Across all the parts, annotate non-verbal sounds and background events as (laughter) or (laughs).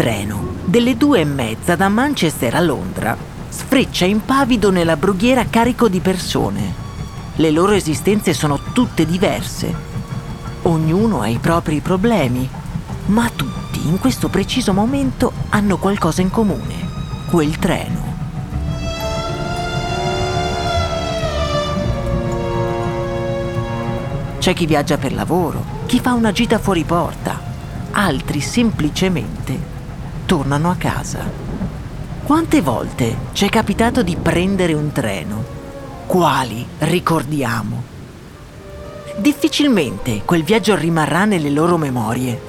Treno delle due e mezza da Manchester a Londra sfreccia impavido nella brughiera carico di persone. Le loro esistenze sono tutte diverse. Ognuno ha i propri problemi, ma tutti in questo preciso momento hanno qualcosa in comune, quel treno. C'è chi viaggia per lavoro, chi fa una gita fuori porta, altri semplicemente tornano a casa. Quante volte ci è capitato di prendere un treno? Quali ricordiamo? Difficilmente quel viaggio rimarrà nelle loro memorie,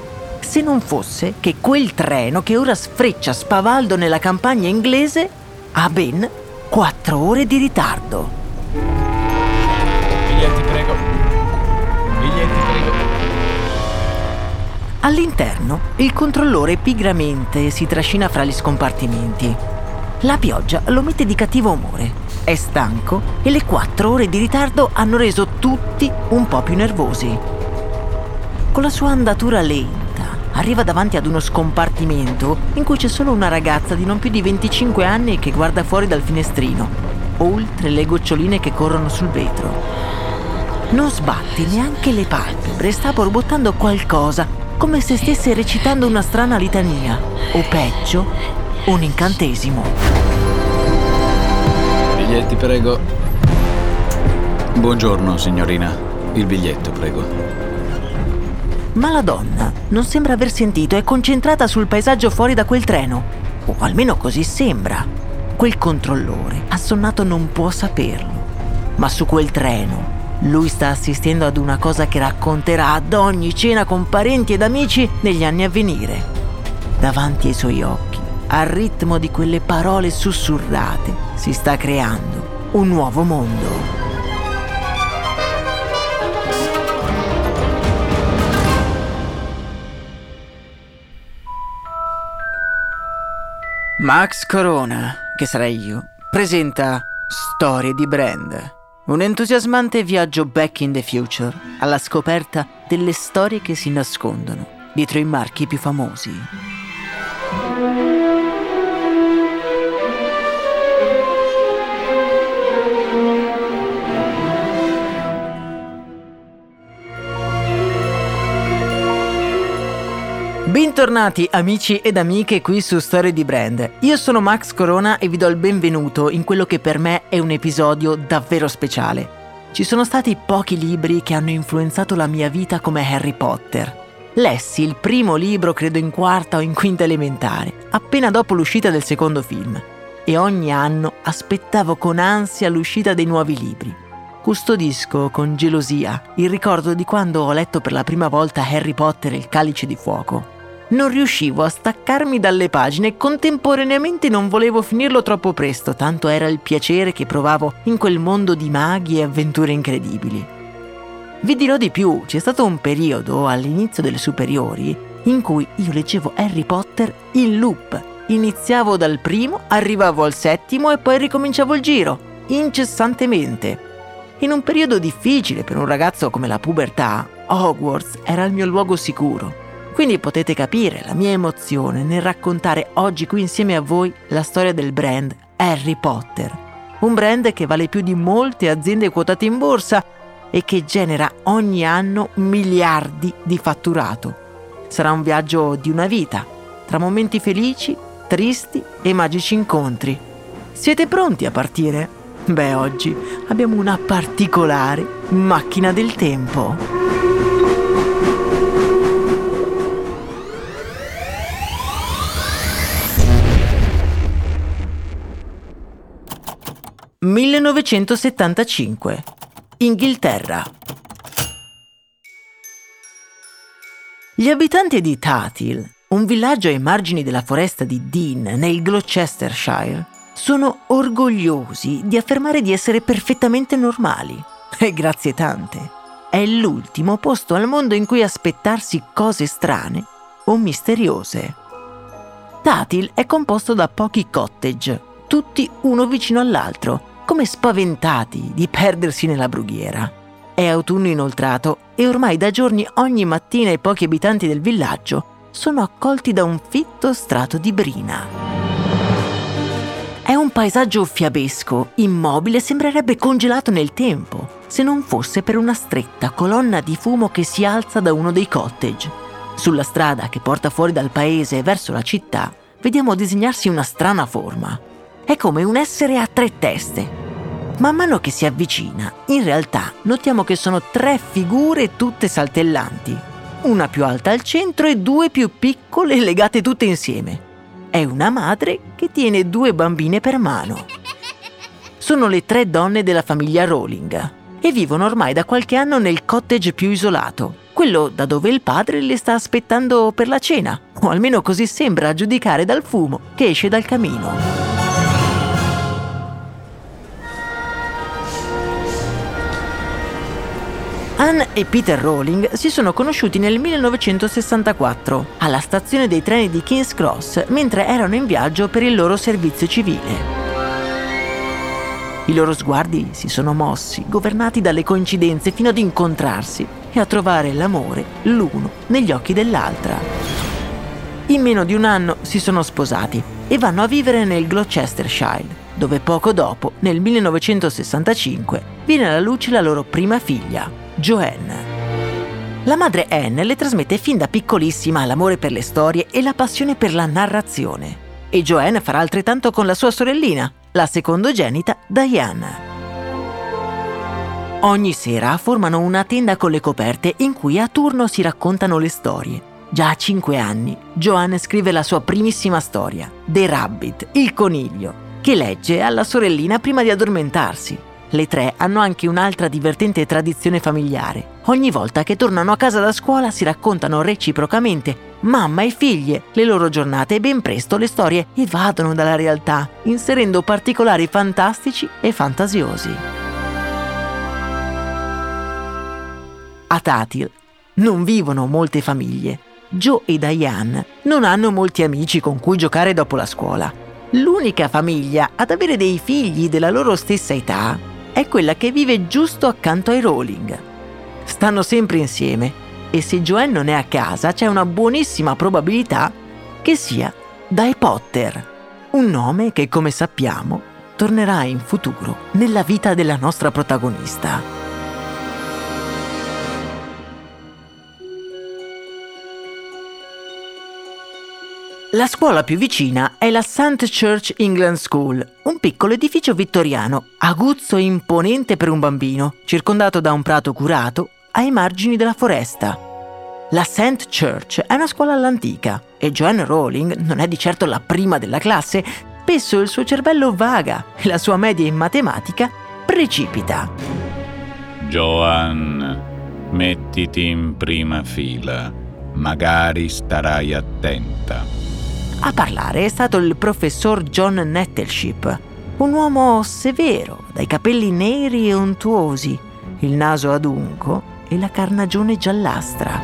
se non fosse che quel treno che ora sfreccia spavaldo nella campagna inglese ha ben quattro ore di ritardo. Biglietti, prego. Biglietti, prego. All'interno il controllore pigramente si trascina fra gli scompartimenti. La pioggia lo mette di cattivo umore, è stanco e le quattro ore di ritardo hanno reso tutti un po' più nervosi. Con la sua andatura lenta arriva davanti ad uno scompartimento in cui c'è solo una ragazza di non più di 25 anni che guarda fuori dal finestrino, oltre le goccioline che corrono sul vetro. Non sbatte neanche le palpebre, sta borbottando qualcosa, come se stesse recitando una strana litania, o peggio, un incantesimo. Biglietti, prego. Buongiorno, signorina. Il biglietto, prego. Ma la donna non sembra aver sentito, è concentrata sul paesaggio fuori da quel treno. O almeno così sembra. Quel controllore, assonnato, non può saperlo. Ma su quel treno, lui sta assistendo ad una cosa che racconterà ad ogni cena con parenti ed amici negli anni a venire. Davanti ai suoi occhi, al ritmo di quelle parole sussurrate, si sta creando un nuovo mondo. Max Corona, che sarei io, presenta Storie di Brand. Un entusiasmante viaggio back in the future, alla scoperta delle storie che si nascondono dietro i marchi più famosi. Bentornati amici ed amiche qui su Storie di Brand. Io sono Max Corona e vi do il benvenuto in quello che per me è un episodio davvero speciale. Ci sono stati pochi libri che hanno influenzato la mia vita come Harry Potter. Lessi il primo libro credo in quarta o in quinta elementare, appena dopo l'uscita del secondo film, e ogni anno aspettavo con ansia l'uscita dei nuovi libri. Custodisco con gelosia il ricordo di quando ho letto per la prima volta Harry Potter e il calice di fuoco. Non riuscivo a staccarmi dalle pagine e contemporaneamente non volevo finirlo troppo presto, tanto era il piacere che provavo in quel mondo di maghi e avventure incredibili. Vi dirò di più, c'è stato un periodo all'inizio delle superiori in cui io leggevo Harry Potter in loop. Iniziavo dal primo, arrivavo al settimo e poi ricominciavo il giro, incessantemente. In un periodo difficile per un ragazzo come la pubertà, Hogwarts era il mio luogo sicuro. Quindi potete capire la mia emozione nel raccontare oggi qui insieme a voi la storia del brand Harry Potter. Un brand che vale più di molte aziende quotate in borsa e che genera ogni anno miliardi di fatturato. Sarà un viaggio di una vita, tra momenti felici, tristi e magici incontri. Siete pronti a partire? Beh, oggi abbiamo una particolare macchina del tempo. 1975. Inghilterra. Gli abitanti di Tatil, un villaggio ai margini della foresta di Dean, nel Gloucestershire, sono orgogliosi di affermare di essere perfettamente normali. E grazie tante. È l'ultimo posto al mondo in cui aspettarsi cose strane o misteriose. Tatil è composto da pochi cottage, tutti uno vicino all'altro, come spaventati di perdersi nella brughiera. È autunno inoltrato e ormai da giorni ogni mattina i pochi abitanti del villaggio sono accolti da un fitto strato di brina. È un paesaggio fiabesco, immobile, sembrerebbe congelato nel tempo, se non fosse per una stretta colonna di fumo che si alza da uno dei cottage. Sulla strada che porta fuori dal paese verso la città, vediamo disegnarsi una strana forma. È come un essere a tre teste, Man mano che si avvicina, in realtà notiamo che sono tre figure tutte saltellanti, una più alta al centro e due più piccole (laughs) legate tutte insieme. È una madre che tiene due bambine per mano. Sono le tre donne della famiglia Rowling e vivono ormai da qualche anno nel cottage più isolato, quello da dove il padre le sta aspettando per la cena, o almeno così sembra a giudicare dal fumo che esce dal camino. Anne e Peter Rowling si sono conosciuti nel 1964 alla stazione dei treni di King's Cross mentre erano in viaggio per il loro servizio civile. I loro sguardi si sono mossi, governati dalle coincidenze fino ad incontrarsi e a trovare l'amore l'uno negli occhi dell'altra. In meno di un anno si sono sposati e vanno a vivere nel Gloucestershire, dove poco dopo, nel 1965, viene alla luce la loro prima figlia, Joanne. La madre Anne le trasmette fin da piccolissima l'amore per le storie e la passione per la narrazione. E Joanne farà altrettanto con la sua sorellina, la secondogenita Diane. Ogni sera formano una tenda con le coperte in cui a turno si raccontano le storie. Già a cinque anni, Joanne scrive la sua primissima storia, The Rabbit, il coniglio, che legge alla sorellina prima di addormentarsi. Le tre hanno anche un'altra divertente tradizione familiare. Ogni volta che tornano a casa da scuola si raccontano reciprocamente, mamma e figlie, le loro giornate e ben presto le storie evadono dalla realtà, inserendo particolari fantastici e fantasiosi. A Tatil non vivono molte famiglie. Joe e Diane non hanno molti amici con cui giocare dopo la scuola. L'unica famiglia ad avere dei figli della loro stessa età è quella che vive giusto accanto ai Rowling. Stanno sempre insieme e se Joanne non è a casa c'è una buonissima probabilità che sia Dai Potter, un nome che come sappiamo tornerà in futuro nella vita della nostra protagonista. La scuola più vicina è la St. Church England School, un piccolo edificio vittoriano, aguzzo e imponente per un bambino, circondato da un prato curato ai margini della foresta. La St. Church è una scuola all'antica e Joanne Rowling non è di certo la prima della classe, spesso il suo cervello vaga e la sua media in matematica precipita. Joanne, mettiti in prima fila, magari starai attenta. A parlare è stato il professor John Nettleship, un uomo severo, dai capelli neri e untuosi, il naso adunco e la carnagione giallastra.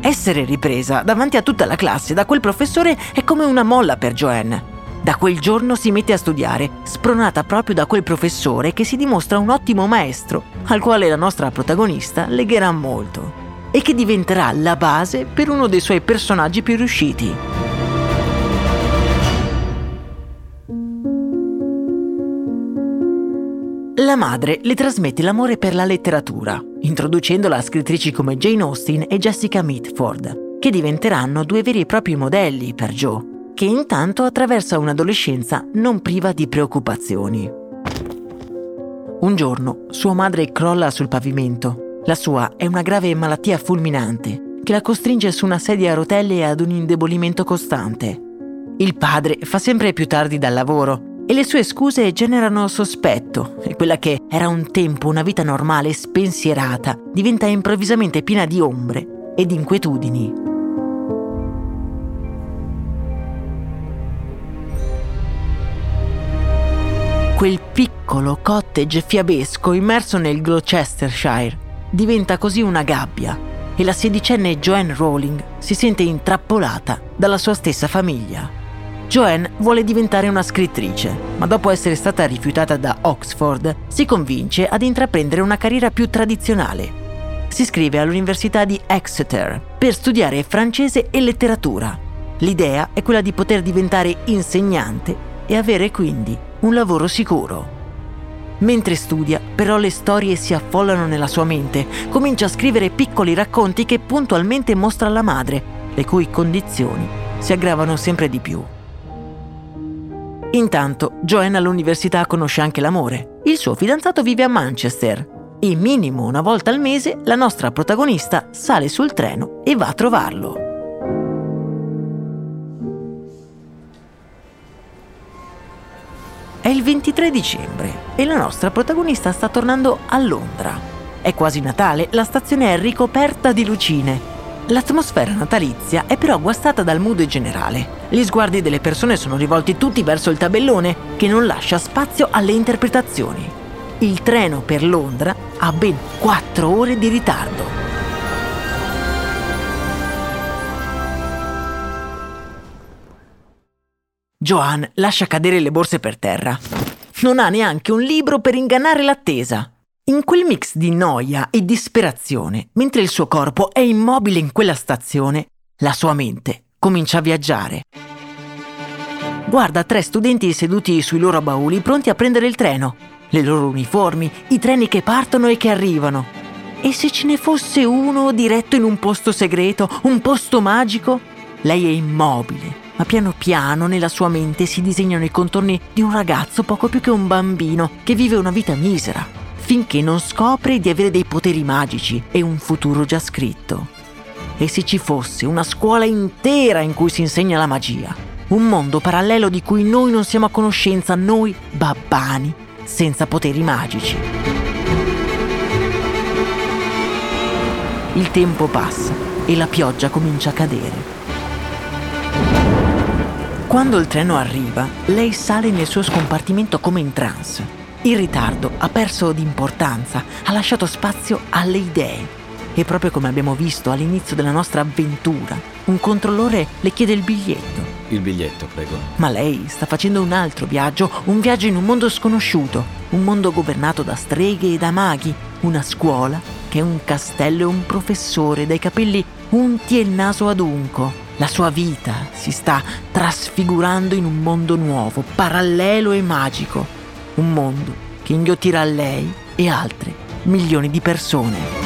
Essere ripresa davanti a tutta la classe da quel professore è come una molla per Joanne. Da quel giorno si mette a studiare, spronata proprio da quel professore che si dimostra un ottimo maestro, al quale la nostra protagonista legherà molto e che diventerà la base per uno dei suoi personaggi più riusciti. La madre le trasmette l'amore per la letteratura, introducendola a scrittrici come Jane Austen e Jessica Mitford, che diventeranno due veri e propri modelli per Joe, che intanto attraversa un'adolescenza non priva di preoccupazioni. Un giorno sua madre crolla sul pavimento la sua è una grave malattia fulminante che la costringe su una sedia a rotelle e ad un indebolimento costante. Il padre fa sempre più tardi dal lavoro e le sue scuse generano sospetto e quella che era un tempo una vita normale e spensierata diventa improvvisamente piena di ombre e di inquietudini. Quel piccolo cottage fiabesco immerso nel Gloucestershire diventa così una gabbia e la sedicenne Joanne Rowling si sente intrappolata dalla sua stessa famiglia. Joanne vuole diventare una scrittrice, ma dopo essere stata rifiutata da Oxford, si convince ad intraprendere una carriera più tradizionale. Si iscrive all'Università di Exeter per studiare francese e letteratura. L'idea è quella di poter diventare insegnante e avere quindi un lavoro sicuro. Mentre studia, però le storie si affollano nella sua mente, comincia a scrivere piccoli racconti che puntualmente mostra alla madre, le cui condizioni si aggravano sempre di più. Intanto, Joanne all'università conosce anche l'amore. Il suo fidanzato vive a Manchester e minimo una volta al mese la nostra protagonista sale sul treno e va a trovarlo. È il 23 dicembre e la nostra protagonista sta tornando a Londra. È quasi Natale, la stazione è ricoperta di lucine. L'atmosfera natalizia è però guastata dal mood generale. Gli sguardi delle persone sono rivolti tutti verso il tabellone, che non lascia spazio alle interpretazioni. Il treno per Londra ha ben 4 ore di ritardo. Joan lascia cadere le borse per terra. Non ha neanche un libro per ingannare l'attesa. In quel mix di noia e disperazione, mentre il suo corpo è immobile in quella stazione, la sua mente comincia a viaggiare. Guarda tre studenti seduti sui loro bauli pronti a prendere il treno, le loro uniformi, i treni che partono e che arrivano. E se ce ne fosse uno diretto in un posto segreto, un posto magico? Lei è immobile, ma piano piano nella sua mente si disegnano i contorni di un ragazzo poco più che un bambino che vive una vita misera, finché non scopre di avere dei poteri magici e un futuro già scritto. E se ci fosse una scuola intera in cui si insegna la magia? Un mondo parallelo di cui noi non siamo a conoscenza, noi babbani, senza poteri magici. Il tempo passa e la pioggia comincia a cadere. Quando il treno arriva, lei sale nel suo scompartimento come in trance. Il ritardo ha perso di importanza, ha lasciato spazio alle idee. E proprio come abbiamo visto all'inizio della nostra avventura, un controllore le chiede il biglietto. Il biglietto, prego. Ma lei sta facendo un altro viaggio, un viaggio in un mondo sconosciuto, un mondo governato da streghe e da maghi, una scuola che è un castello e un professore dai capelli unti e il naso adunco, la sua vita si sta trasfigurando in un mondo nuovo, parallelo e magico. Un mondo che inghiottirà lei e altre milioni di persone.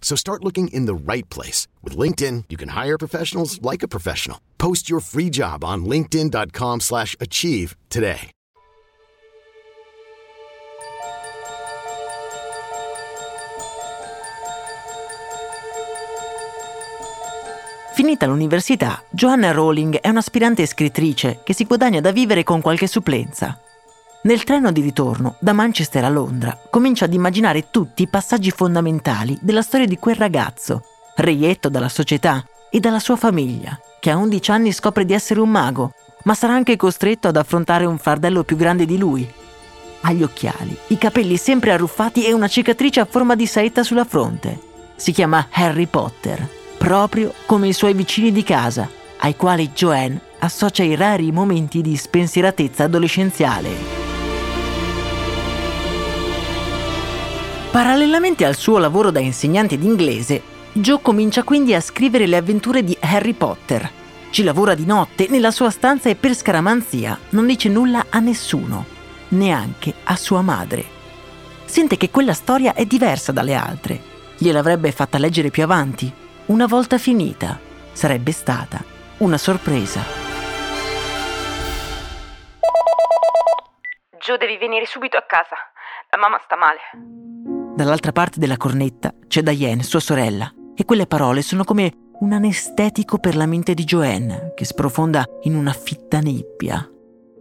So start looking in the right place. With LinkedIn, you can hire professionals like a professional. Post your free job on linkedin.com slash achieve today. Finita l'università, Joanna Rowling è un'aspirante scrittrice che si guadagna da vivere con qualche supplenza. Nel treno di ritorno, da Manchester a Londra, comincia ad immaginare tutti i passaggi fondamentali della storia di quel ragazzo, reietto dalla società, e dalla sua famiglia, che a 11 anni scopre di essere un mago, ma sarà anche costretto ad affrontare un fardello più grande di lui. Ha gli occhiali, i capelli sempre arruffati e una cicatrice a forma di saetta sulla fronte. Si chiama Harry Potter, proprio come i suoi vicini di casa, ai quali Joanne associa i rari momenti di spensieratezza adolescenziale. Parallelamente al suo lavoro da insegnante d'inglese, Joe comincia quindi a scrivere le avventure di Harry Potter. Ci lavora di notte nella sua stanza e per scaramanzia non dice nulla a nessuno, neanche a sua madre. Sente che quella storia è diversa dalle altre. Gliel'avrebbe fatta leggere più avanti. Una volta finita, sarebbe stata una sorpresa. Joe, devi venire subito a casa. La mamma sta male. Dall'altra parte della cornetta c'è Diane, sua sorella, e quelle parole sono come un anestetico per la mente di Joanne, che sprofonda in una fitta nebbia.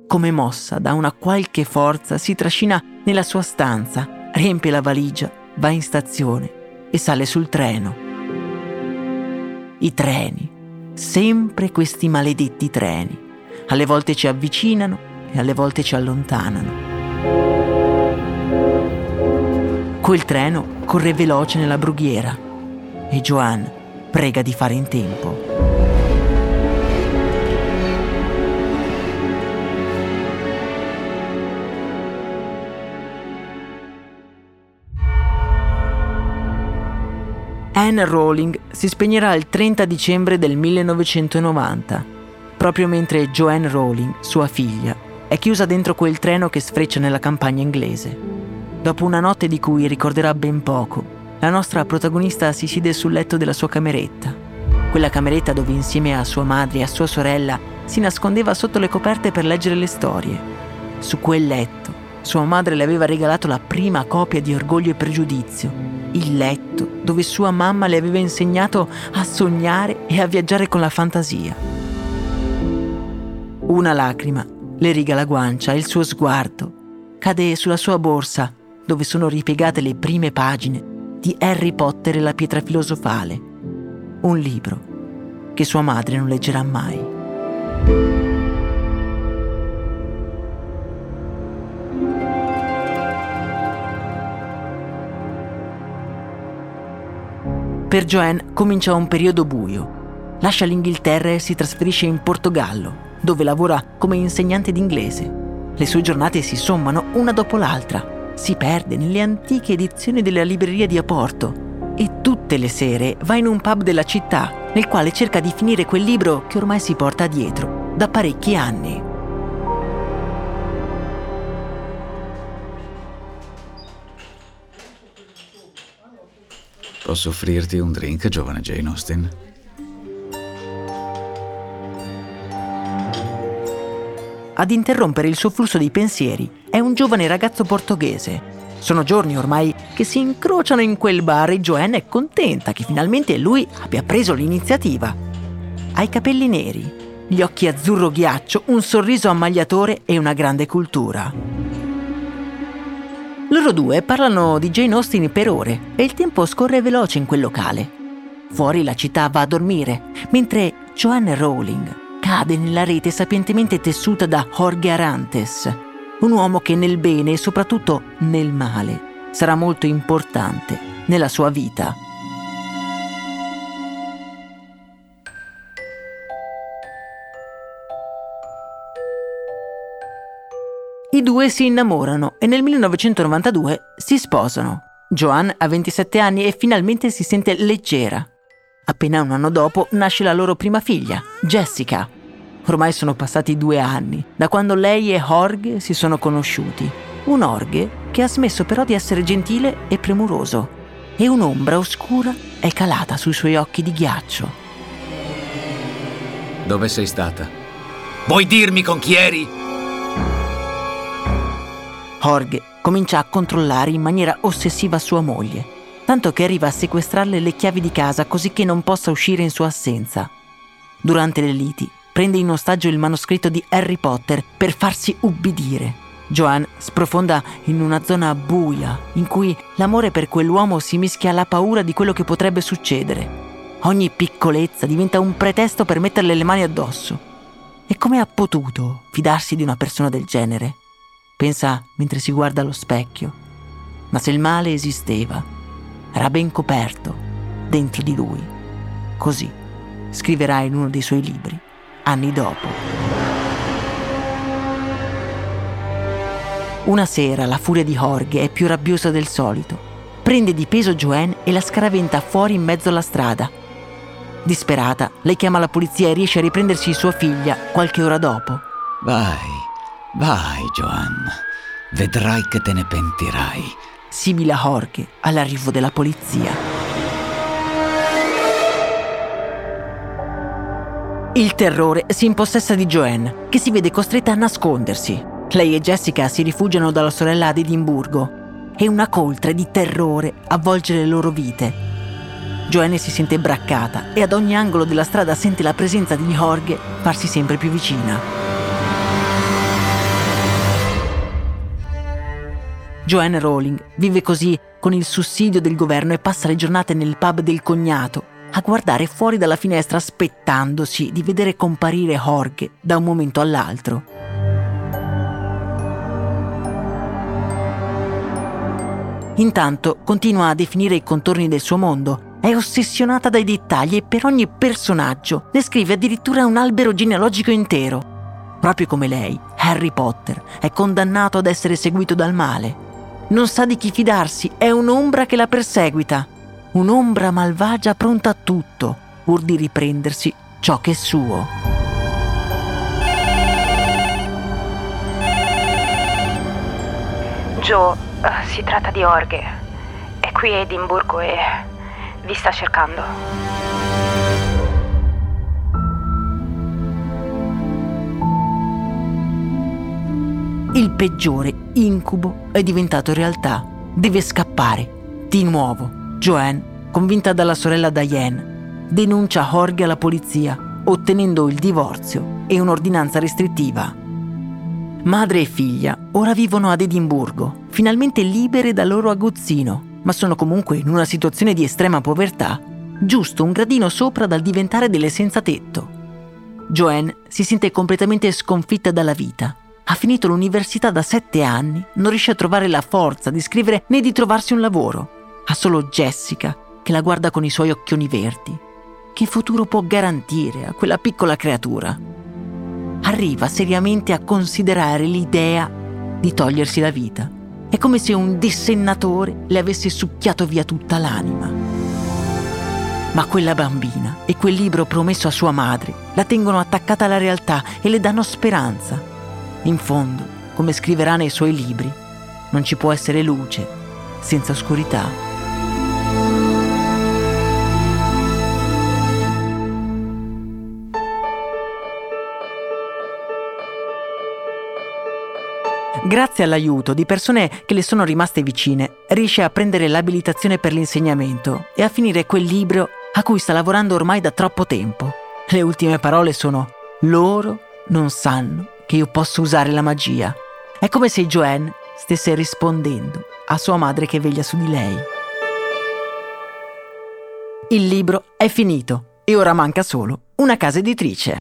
Come mossa da una qualche forza, si trascina nella sua stanza, riempie la valigia, va in stazione e sale sul treno. I treni, sempre questi maledetti treni. Alle volte ci avvicinano e alle volte ci allontanano. Quel treno corre veloce nella brughiera e Joanne prega di fare in tempo. Anne Rowling si spegnerà il 30 dicembre del 1990, proprio mentre Joanne Rowling, sua figlia, è chiusa dentro quel treno che sfreccia nella campagna inglese. Dopo una notte di cui ricorderà ben poco, la nostra protagonista si siede sul letto della sua cameretta. Quella cameretta dove insieme a sua madre e a sua sorella si nascondeva sotto le coperte per leggere le storie. Su quel letto sua madre le aveva regalato la prima copia di Orgoglio e Pregiudizio, il letto dove sua mamma le aveva insegnato a sognare e a viaggiare con la fantasia. Una lacrima le riga la guancia e il suo sguardo cade sulla sua borsa dove sono ripiegate le prime pagine di Harry Potter e la pietra filosofale, un libro che sua madre non leggerà mai. Per Joanne comincia un periodo buio. Lascia l'Inghilterra e si trasferisce in Portogallo, dove lavora come insegnante d'inglese. Le sue giornate si sommano una dopo l'altra si perde nelle antiche edizioni della libreria di Aporto e tutte le sere va in un pub della città nel quale cerca di finire quel libro che ormai si porta dietro da parecchi anni. Posso offrirti un drink, giovane Jane Austen? Ad interrompere il suo flusso di pensieri è un giovane ragazzo portoghese. Sono giorni ormai che si incrociano in quel bar e Joanne è contenta che finalmente lui abbia preso l'iniziativa. Ha i capelli neri, gli occhi azzurro ghiaccio, un sorriso ammagliatore e una grande cultura. Loro due parlano di Jane Austen per ore e il tempo scorre veloce in quel locale. Fuori la città va a dormire, mentre Joanne Rowling cade nella rete sapientemente tessuta da Jorge Arantes, un uomo che nel bene e soprattutto nel male sarà molto importante nella sua vita. I due si innamorano e nel 1992 si sposano. Joanne ha 27 anni e finalmente si sente leggera. Appena un anno dopo nasce la loro prima figlia, Jessica. Ormai sono passati due anni da quando lei e Jorge si sono conosciuti. Un Jorge che ha smesso però di essere gentile e premuroso e un'ombra oscura è calata sui suoi occhi di ghiaccio. Dove sei stata? Vuoi dirmi con chi eri? Jorge comincia a controllare in maniera ossessiva sua moglie tanto che arriva a sequestrarle le chiavi di casa così che non possa uscire in sua assenza. Durante le liti prende in ostaggio il manoscritto di Harry Potter per farsi ubbidire. Joanne sprofonda in una zona buia in cui l'amore per quell'uomo si mischia alla paura di quello che potrebbe succedere. ogni piccolezza diventa un pretesto per metterle le mani addosso. E come ha potuto fidarsi di una persona del genere? Pensa mentre si guarda allo specchio. Ma se il male esisteva, era ben coperto dentro di lui. Così scriverà in uno dei suoi libri, anni dopo. Una sera la furia di Jorge è più rabbiosa del solito. Prende di peso Joanne e la scaraventa fuori in mezzo alla strada. Disperata, lei chiama la polizia e riesce a riprendersi sua figlia qualche ora dopo. Vai, vai, Joan. Vedrai che te ne pentirai. Sibila Jorge all'arrivo della polizia. Il terrore si impossessa di Joanne, che si vede costretta a nascondersi. Lei e Jessica si rifugiano dalla sorella ad Edimburgo e una coltre di terrore avvolge le loro vite. Joanne si sente braccata e ad ogni angolo della strada sente la presenza di Jorge farsi sempre più vicina. Joanne Rowling vive così con il sussidio del governo e passa le giornate nel pub del cognato a guardare fuori dalla finestra aspettandosi di vedere comparire Jorge da un momento all'altro. Intanto continua a definire i contorni del suo mondo, è ossessionata dai dettagli e per ogni personaggio descrive addirittura un albero genealogico intero. Proprio come lei, Harry Potter è condannato ad essere seguito dal male. Non sa di chi fidarsi, è un'ombra che la perseguita un'ombra malvagia pronta a tutto, pur di riprendersi ciò che è suo. Joe, uh, si tratta di Orghe. È qui a Edimburgo e vi sta cercando. Il peggiore incubo è diventato realtà. Deve scappare, di nuovo Joanne, convinta dalla sorella Diane, denuncia Jorge alla polizia, ottenendo il divorzio e un'ordinanza restrittiva. Madre e figlia ora vivono ad Edimburgo, finalmente libere dal loro aguzzino, ma sono comunque in una situazione di estrema povertà, giusto un gradino sopra dal diventare delle senza tetto. Joanne si sente completamente sconfitta dalla vita. Ha finito l'università da sette anni, non riesce a trovare la forza di scrivere né di trovarsi un lavoro ha solo Jessica che la guarda con i suoi occhioni verdi. Che futuro può garantire a quella piccola creatura? Arriva seriamente a considerare l'idea di togliersi la vita. È come se un dissennatore le avesse succhiato via tutta l'anima. Ma quella bambina e quel libro promesso a sua madre la tengono attaccata alla realtà e le danno speranza. In fondo, come scriverà nei suoi libri, non ci può essere luce senza oscurità. Grazie all'aiuto di persone che le sono rimaste vicine, riesce a prendere l'abilitazione per l'insegnamento e a finire quel libro a cui sta lavorando ormai da troppo tempo. Le ultime parole sono loro non sanno che io posso usare la magia. È come se Joanne stesse rispondendo a sua madre che veglia su di lei. Il libro è finito e ora manca solo una casa editrice.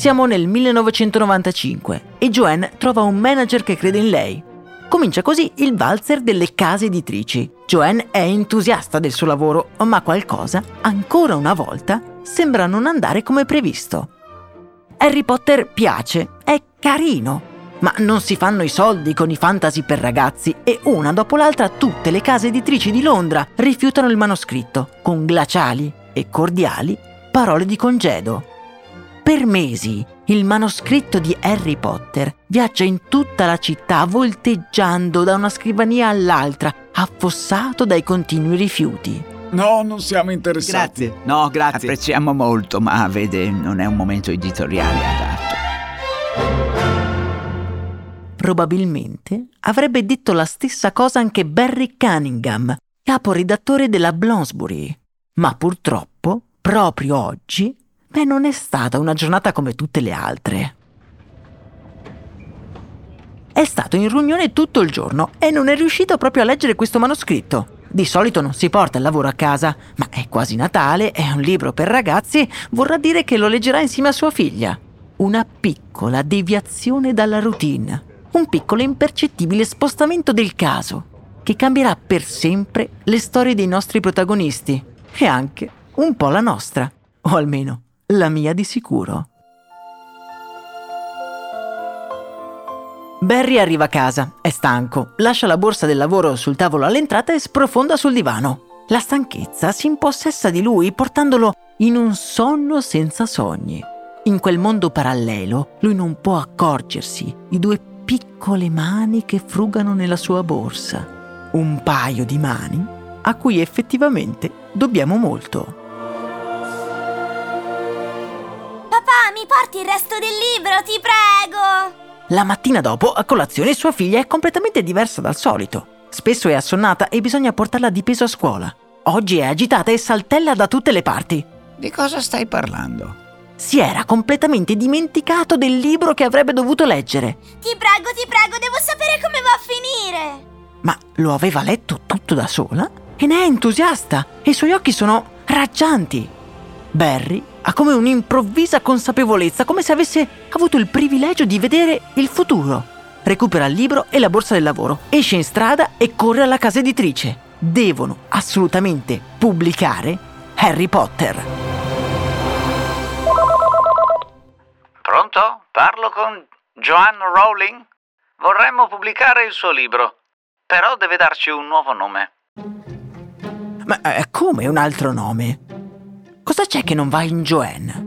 Siamo nel 1995 e Joanne trova un manager che crede in lei. Comincia così il valzer delle case editrici. Joanne è entusiasta del suo lavoro, ma qualcosa, ancora una volta, sembra non andare come previsto. Harry Potter piace, è carino, ma non si fanno i soldi con i fantasy per ragazzi e una dopo l'altra tutte le case editrici di Londra rifiutano il manoscritto, con glaciali e cordiali parole di congedo. Per mesi il manoscritto di Harry Potter viaggia in tutta la città volteggiando da una scrivania all'altra, affossato dai continui rifiuti. No, non siamo interessati. Grazie. No, grazie. Apprezziamo molto, ma vede, non è un momento editoriale adatto. Probabilmente avrebbe detto la stessa cosa anche Barry Cunningham, capo redattore della Bloomsbury. Ma purtroppo, proprio oggi, Beh, non è stata una giornata come tutte le altre. è stato in riunione tutto il giorno e non è riuscito proprio a leggere questo manoscritto. Di solito non si porta il lavoro a casa, ma è quasi Natale, è un libro per ragazzi, vorrà dire che lo leggerà insieme a sua figlia. Una piccola deviazione dalla routine, un piccolo impercettibile spostamento del caso, che cambierà per sempre le storie dei nostri protagonisti e anche un po' la nostra, o almeno la mia di sicuro. Barry arriva a casa, è stanco, lascia la borsa del lavoro sul tavolo all'entrata e sprofonda sul divano. La stanchezza si impossessa di lui portandolo in un sonno senza sogni. In quel mondo parallelo lui non può accorgersi di due piccole mani che frugano nella sua borsa. Un paio di mani a cui effettivamente dobbiamo molto. Porti il resto del libro, ti prego! La mattina dopo, a colazione, sua figlia è completamente diversa dal solito. Spesso è assonnata e bisogna portarla di peso a scuola. Oggi è agitata e saltella da tutte le parti. Di cosa stai parlando? Si era completamente dimenticato del libro che avrebbe dovuto leggere. Ti prego, ti prego, devo sapere come va a finire. Ma lo aveva letto tutto da sola? E ne è entusiasta e i suoi occhi sono raggianti. Barry ha come un'improvvisa consapevolezza, come se avesse avuto il privilegio di vedere il futuro. Recupera il libro e la borsa del lavoro, esce in strada e corre alla casa editrice. Devono assolutamente pubblicare Harry Potter. Pronto? Parlo con Joanne Rowling? Vorremmo pubblicare il suo libro, però deve darci un nuovo nome. Ma eh, come un altro nome? Cosa c'è che non va in Joanne?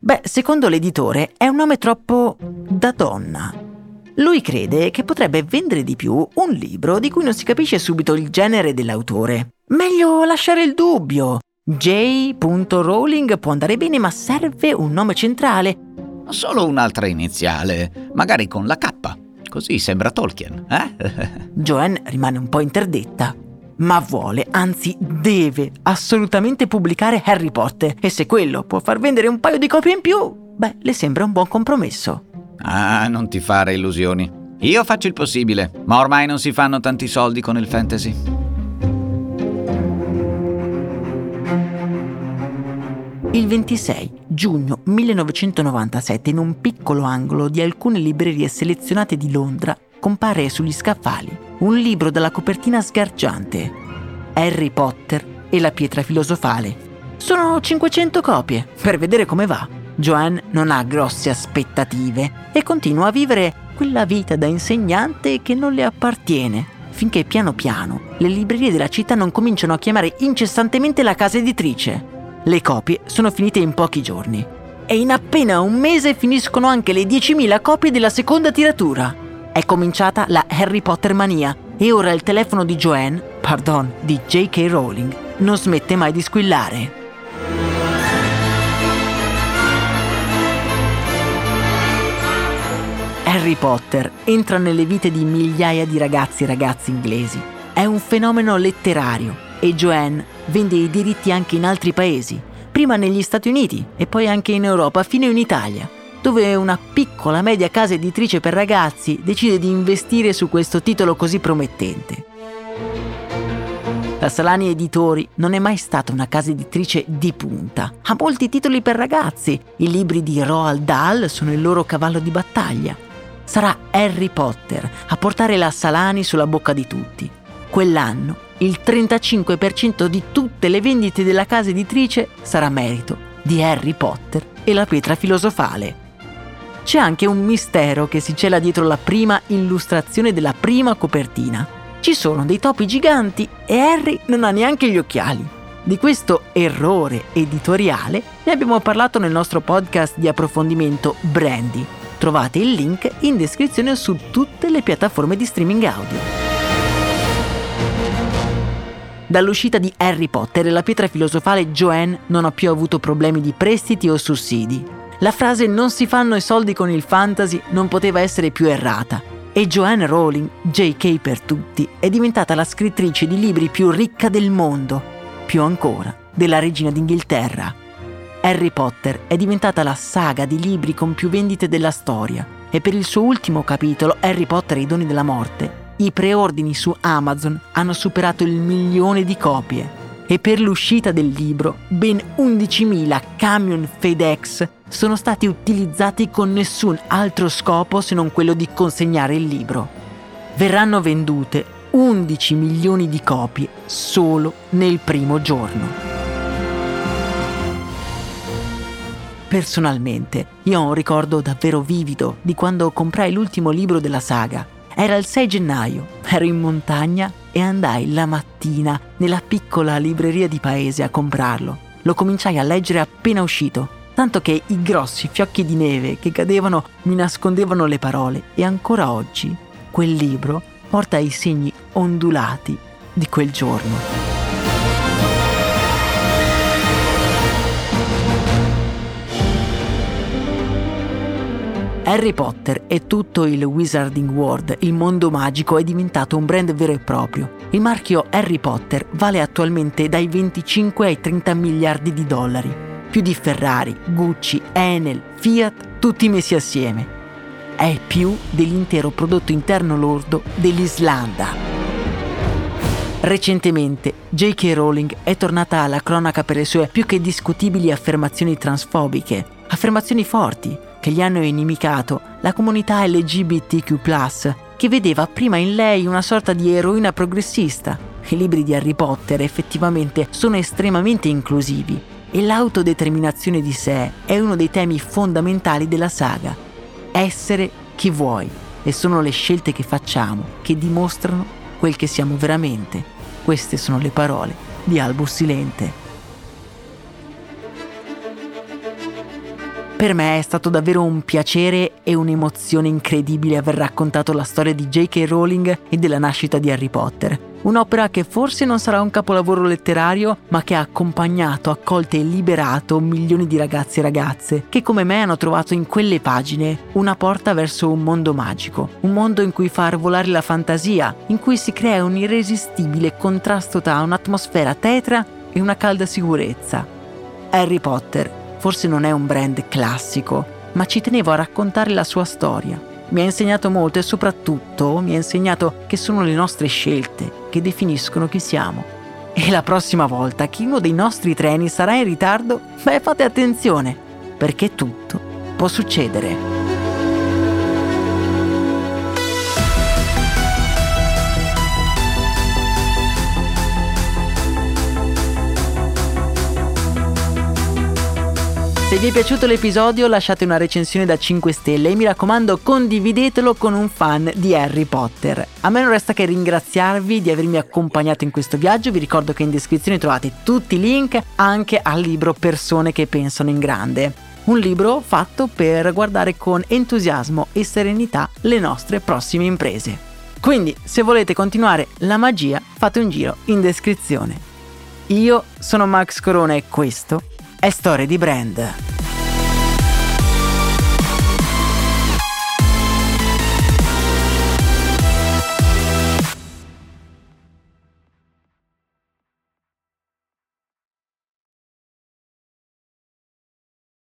Beh, secondo l'editore è un nome troppo da donna. Lui crede che potrebbe vendere di più un libro di cui non si capisce subito il genere dell'autore. Meglio lasciare il dubbio. J. Rowling può andare bene, ma serve un nome centrale. Solo un'altra iniziale, magari con la K. Così sembra Tolkien, eh? (laughs) Joanne rimane un po' interdetta ma vuole, anzi deve assolutamente pubblicare Harry Potter e se quello può far vendere un paio di copie in più, beh, le sembra un buon compromesso. Ah, non ti fare illusioni. Io faccio il possibile, ma ormai non si fanno tanti soldi con il fantasy. Il 26 giugno 1997, in un piccolo angolo di alcune librerie selezionate di Londra, compare sugli scaffali un libro dalla copertina sgargiante, Harry Potter e la pietra filosofale. Sono 500 copie, per vedere come va. Joanne non ha grosse aspettative e continua a vivere quella vita da insegnante che non le appartiene, finché piano piano le librerie della città non cominciano a chiamare incessantemente la casa editrice. Le copie sono finite in pochi giorni e in appena un mese finiscono anche le 10.000 copie della seconda tiratura. È cominciata la Harry Potter mania e ora il telefono di Joanne, pardon, di J.K. Rowling, non smette mai di squillare. Harry Potter entra nelle vite di migliaia di ragazzi e ragazze inglesi. È un fenomeno letterario e Joanne vende i diritti anche in altri paesi, prima negli Stati Uniti e poi anche in Europa fino in Italia dove una piccola media casa editrice per ragazzi decide di investire su questo titolo così promettente. La Salani Editori non è mai stata una casa editrice di punta. Ha molti titoli per ragazzi. I libri di Roald Dahl sono il loro cavallo di battaglia. Sarà Harry Potter a portare la Salani sulla bocca di tutti. Quell'anno il 35% di tutte le vendite della casa editrice sarà merito di Harry Potter e la pietra filosofale. C'è anche un mistero che si cela dietro la prima illustrazione della prima copertina. Ci sono dei topi giganti e Harry non ha neanche gli occhiali. Di questo errore editoriale ne abbiamo parlato nel nostro podcast di approfondimento Brandy. Trovate il link in descrizione su tutte le piattaforme di streaming audio. Dall'uscita di Harry Potter la pietra filosofale Joanne non ha più avuto problemi di prestiti o sussidi. La frase non si fanno i soldi con il fantasy non poteva essere più errata. E Joanne Rowling, JK per tutti, è diventata la scrittrice di libri più ricca del mondo, più ancora della regina d'Inghilterra. Harry Potter è diventata la saga di libri con più vendite della storia e per il suo ultimo capitolo, Harry Potter e i doni della morte, i preordini su Amazon hanno superato il milione di copie e per l'uscita del libro ben 11.000 camion FedEx sono stati utilizzati con nessun altro scopo se non quello di consegnare il libro. Verranno vendute 11 milioni di copie solo nel primo giorno. Personalmente, io ho un ricordo davvero vivido di quando comprai l'ultimo libro della saga. Era il 6 gennaio, ero in montagna e andai la mattina nella piccola libreria di paese a comprarlo. Lo cominciai a leggere appena uscito, tanto che i grossi fiocchi di neve che cadevano mi nascondevano le parole e ancora oggi quel libro porta i segni ondulati di quel giorno. Harry Potter e tutto il Wizarding World, il mondo magico, è diventato un brand vero e proprio. Il marchio Harry Potter vale attualmente dai 25 ai 30 miliardi di dollari, più di Ferrari, Gucci, Enel, Fiat, tutti messi assieme. È più dell'intero prodotto interno lordo dell'Islanda. Recentemente J.K. Rowling è tornata alla cronaca per le sue più che discutibili affermazioni transfobiche, affermazioni forti che gli hanno inimicato la comunità LGBTQ, che vedeva prima in lei una sorta di eroina progressista. I libri di Harry Potter effettivamente sono estremamente inclusivi e l'autodeterminazione di sé è uno dei temi fondamentali della saga. Essere chi vuoi e sono le scelte che facciamo che dimostrano quel che siamo veramente. Queste sono le parole di Albus Silente. Per me è stato davvero un piacere e un'emozione incredibile aver raccontato la storia di J.K. Rowling e della nascita di Harry Potter. Un'opera che forse non sarà un capolavoro letterario, ma che ha accompagnato, accolto e liberato milioni di ragazzi e ragazze che come me hanno trovato in quelle pagine una porta verso un mondo magico, un mondo in cui far volare la fantasia, in cui si crea un irresistibile contrasto tra un'atmosfera tetra e una calda sicurezza. Harry Potter Forse non è un brand classico, ma ci tenevo a raccontare la sua storia. Mi ha insegnato molto e soprattutto mi ha insegnato che sono le nostre scelte che definiscono chi siamo. E la prossima volta che uno dei nostri treni sarà in ritardo, beh fate attenzione, perché tutto può succedere. Se vi è piaciuto l'episodio lasciate una recensione da 5 stelle e mi raccomando condividetelo con un fan di Harry Potter. A me non resta che ringraziarvi di avermi accompagnato in questo viaggio, vi ricordo che in descrizione trovate tutti i link anche al libro Persone che pensano in grande. Un libro fatto per guardare con entusiasmo e serenità le nostre prossime imprese. Quindi, se volete continuare la magia, fate un giro in descrizione. Io sono Max Corona e questo è Storie di Brand.